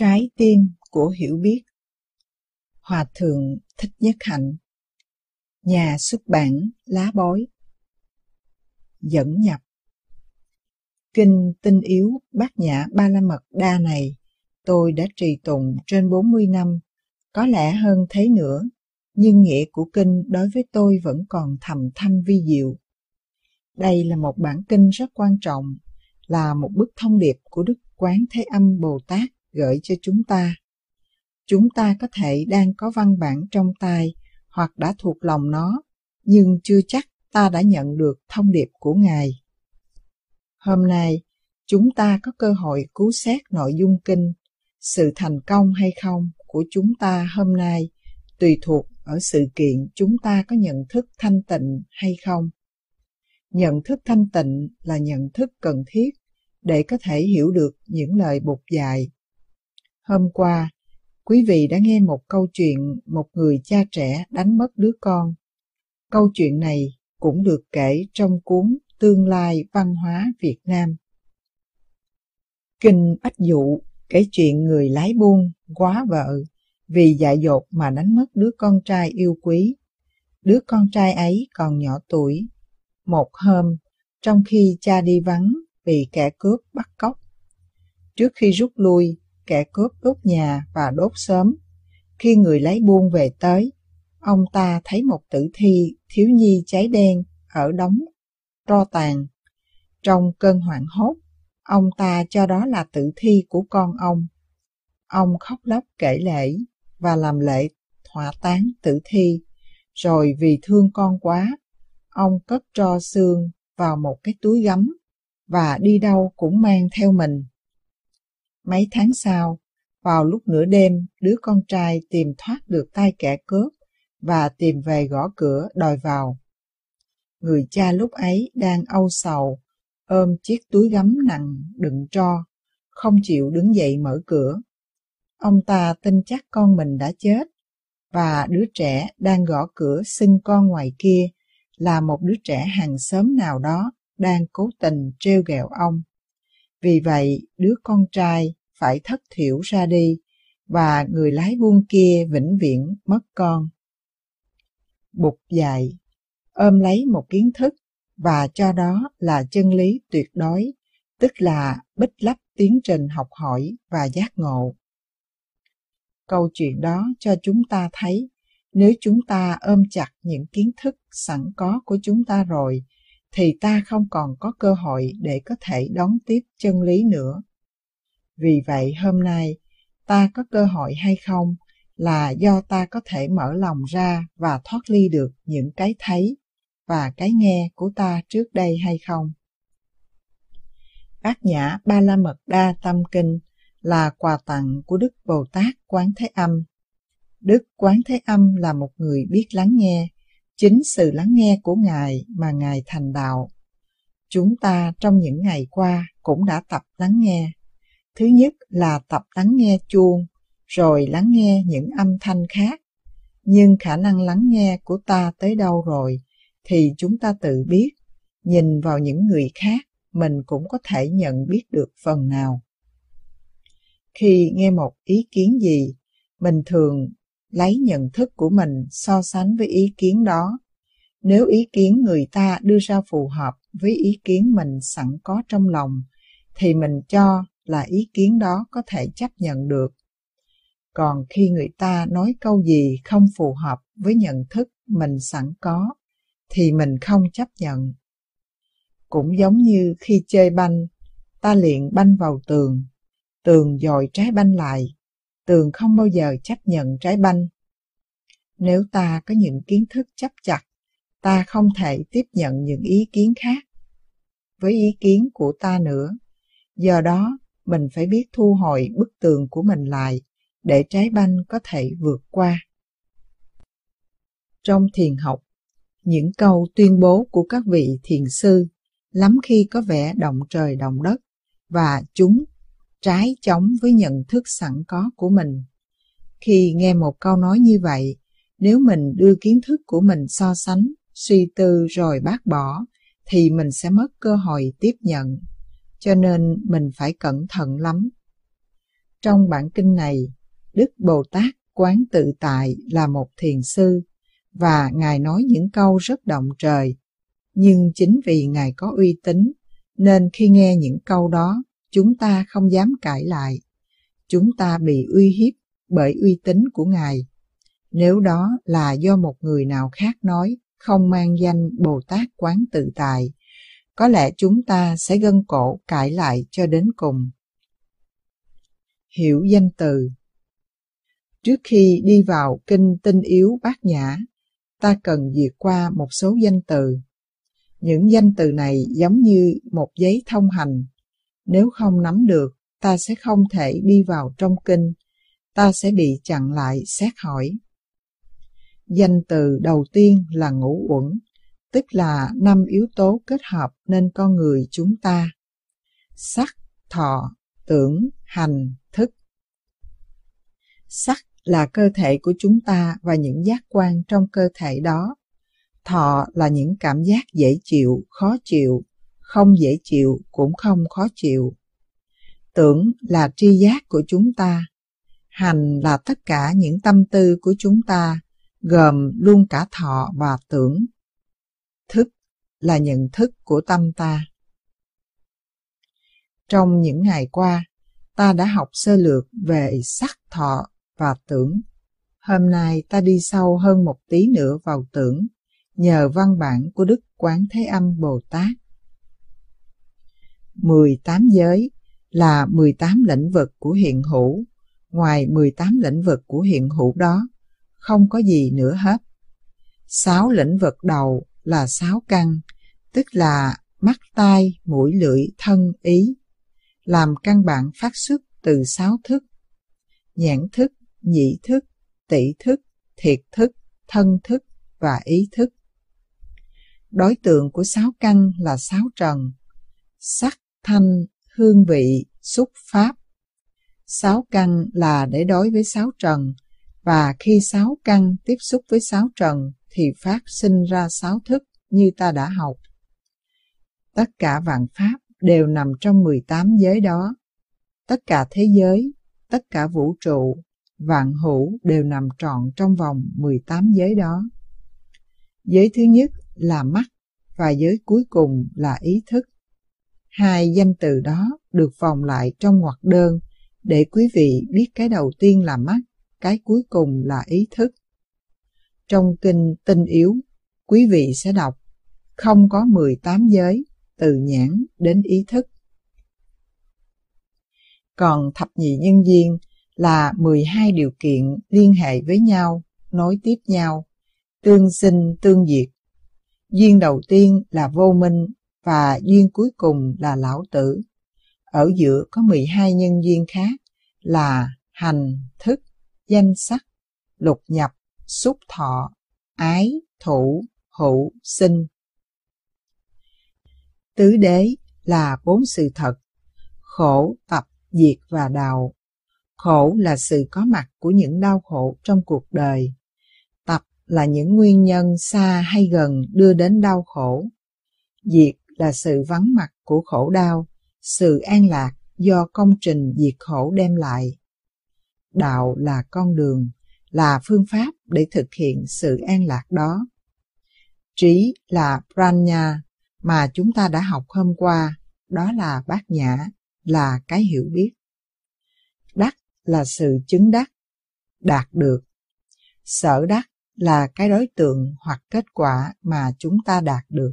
Trái tim của hiểu biết. Hòa Thượng Thích Nhất Hạnh Nhà xuất bản Lá Bói. Dẫn nhập. Kinh tinh yếu bát nhã ba la mật đa này tôi đã trì tụng trên 40 năm, có lẽ hơn thế nữa, nhưng nghĩa của kinh đối với tôi vẫn còn thầm thâm vi diệu. Đây là một bản kinh rất quan trọng, là một bức thông điệp của Đức Quán Thế Âm Bồ Tát gửi cho chúng ta. Chúng ta có thể đang có văn bản trong tay hoặc đã thuộc lòng nó, nhưng chưa chắc ta đã nhận được thông điệp của Ngài. Hôm nay, chúng ta có cơ hội cứu xét nội dung kinh, sự thành công hay không của chúng ta hôm nay tùy thuộc ở sự kiện chúng ta có nhận thức thanh tịnh hay không. Nhận thức thanh tịnh là nhận thức cần thiết để có thể hiểu được những lời bục dạy Hôm qua, quý vị đã nghe một câu chuyện một người cha trẻ đánh mất đứa con. Câu chuyện này cũng được kể trong cuốn Tương lai văn hóa Việt Nam. Kinh Bách Dụ kể chuyện người lái buôn quá vợ vì dại dột mà đánh mất đứa con trai yêu quý. Đứa con trai ấy còn nhỏ tuổi. Một hôm, trong khi cha đi vắng bị kẻ cướp bắt cóc. Trước khi rút lui, kẻ cướp đốt nhà và đốt sớm. Khi người lấy buôn về tới, ông ta thấy một tử thi thiếu nhi cháy đen ở đống tro tàn. Trong cơn hoảng hốt, ông ta cho đó là tử thi của con ông. Ông khóc lóc kể lễ và làm lễ hỏa táng tử thi, rồi vì thương con quá, ông cất tro xương vào một cái túi gấm và đi đâu cũng mang theo mình. Mấy tháng sau, vào lúc nửa đêm, đứa con trai tìm thoát được tay kẻ cướp và tìm về gõ cửa đòi vào. Người cha lúc ấy đang âu sầu, ôm chiếc túi gấm nặng đựng tro, không chịu đứng dậy mở cửa. Ông ta tin chắc con mình đã chết, và đứa trẻ đang gõ cửa xưng con ngoài kia là một đứa trẻ hàng xóm nào đó đang cố tình trêu ghẹo ông. Vì vậy, đứa con trai phải thất thiểu ra đi và người lái buôn kia vĩnh viễn mất con. Bục dạy, ôm lấy một kiến thức và cho đó là chân lý tuyệt đối, tức là bích lấp tiến trình học hỏi và giác ngộ. Câu chuyện đó cho chúng ta thấy nếu chúng ta ôm chặt những kiến thức sẵn có của chúng ta rồi thì ta không còn có cơ hội để có thể đón tiếp chân lý nữa vì vậy hôm nay ta có cơ hội hay không là do ta có thể mở lòng ra và thoát ly được những cái thấy và cái nghe của ta trước đây hay không. Bát Nhã Ba La Mật Đa Tâm Kinh là quà tặng của Đức Bồ Tát Quán Thế Âm. Đức Quán Thế Âm là một người biết lắng nghe, chính sự lắng nghe của Ngài mà Ngài thành đạo. Chúng ta trong những ngày qua cũng đã tập lắng nghe Thứ nhất là tập lắng nghe chuông, rồi lắng nghe những âm thanh khác. Nhưng khả năng lắng nghe của ta tới đâu rồi, thì chúng ta tự biết. Nhìn vào những người khác, mình cũng có thể nhận biết được phần nào. Khi nghe một ý kiến gì, mình thường lấy nhận thức của mình so sánh với ý kiến đó. Nếu ý kiến người ta đưa ra phù hợp với ý kiến mình sẵn có trong lòng, thì mình cho là ý kiến đó có thể chấp nhận được. Còn khi người ta nói câu gì không phù hợp với nhận thức mình sẵn có, thì mình không chấp nhận. Cũng giống như khi chơi banh, ta liền banh vào tường, tường dòi trái banh lại, tường không bao giờ chấp nhận trái banh. Nếu ta có những kiến thức chấp chặt, ta không thể tiếp nhận những ý kiến khác với ý kiến của ta nữa. Do đó, mình phải biết thu hồi bức tường của mình lại để trái banh có thể vượt qua. Trong thiền học, những câu tuyên bố của các vị thiền sư lắm khi có vẻ động trời động đất và chúng trái chống với nhận thức sẵn có của mình. Khi nghe một câu nói như vậy, nếu mình đưa kiến thức của mình so sánh, suy tư rồi bác bỏ, thì mình sẽ mất cơ hội tiếp nhận cho nên mình phải cẩn thận lắm. Trong bản kinh này, Đức Bồ Tát Quán Tự Tại là một thiền sư và Ngài nói những câu rất động trời. Nhưng chính vì Ngài có uy tín nên khi nghe những câu đó, chúng ta không dám cãi lại. Chúng ta bị uy hiếp bởi uy tín của Ngài. Nếu đó là do một người nào khác nói, không mang danh Bồ Tát Quán Tự Tại, có lẽ chúng ta sẽ gân cổ cãi lại cho đến cùng. Hiểu danh từ Trước khi đi vào kinh tinh yếu bát nhã, ta cần duyệt qua một số danh từ. Những danh từ này giống như một giấy thông hành. Nếu không nắm được, ta sẽ không thể đi vào trong kinh, ta sẽ bị chặn lại xét hỏi. Danh từ đầu tiên là ngũ uẩn, tức là năm yếu tố kết hợp nên con người chúng ta. Sắc, thọ, tưởng, hành, thức. Sắc là cơ thể của chúng ta và những giác quan trong cơ thể đó. Thọ là những cảm giác dễ chịu, khó chịu, không dễ chịu cũng không khó chịu. Tưởng là tri giác của chúng ta. Hành là tất cả những tâm tư của chúng ta, gồm luôn cả thọ và tưởng. Thức là nhận thức của tâm ta. Trong những ngày qua, ta đã học sơ lược về sắc thọ và tưởng. Hôm nay ta đi sâu hơn một tí nữa vào tưởng, nhờ văn bản của Đức Quán Thế Âm Bồ Tát. 18 giới là 18 lĩnh vực của hiện hữu, ngoài 18 lĩnh vực của hiện hữu đó, không có gì nữa hết. Sáu lĩnh vực đầu là sáu căn, tức là mắt, tai, mũi, lưỡi, thân, ý, làm căn bản phát xuất từ sáu thức. Nhãn thức, nhị thức, tỷ thức, thiệt thức, thân thức và ý thức. Đối tượng của sáu căn là sáu trần, sắc, thanh, hương vị, xúc pháp. Sáu căn là để đối với sáu trần, và khi sáu căn tiếp xúc với sáu trần thì phát sinh ra sáu thức như ta đã học. Tất cả vạn pháp đều nằm trong 18 giới đó. Tất cả thế giới, tất cả vũ trụ, vạn hữu đều nằm trọn trong vòng 18 giới đó. Giới thứ nhất là mắt và giới cuối cùng là ý thức. Hai danh từ đó được vòng lại trong ngoặc đơn để quý vị biết cái đầu tiên là mắt, cái cuối cùng là ý thức. Trong kinh tinh yếu, quý vị sẽ đọc không có 18 giới từ nhãn đến ý thức. Còn thập nhị nhân duyên là 12 điều kiện liên hệ với nhau, nối tiếp nhau, tương sinh tương diệt. Duyên đầu tiên là vô minh và duyên cuối cùng là lão tử. Ở giữa có 12 nhân duyên khác là hành, thức, danh sắc, lục nhập, xúc thọ, ái, thủ, hữu, sinh. Tứ đế là bốn sự thật, khổ, tập, diệt và đạo. Khổ là sự có mặt của những đau khổ trong cuộc đời. Tập là những nguyên nhân xa hay gần đưa đến đau khổ. Diệt là sự vắng mặt của khổ đau, sự an lạc do công trình diệt khổ đem lại. Đạo là con đường, là phương pháp để thực hiện sự an lạc đó. Trí là pranya mà chúng ta đã học hôm qua, đó là bát nhã, là cái hiểu biết. Đắc là sự chứng đắc, đạt được. Sở đắc là cái đối tượng hoặc kết quả mà chúng ta đạt được.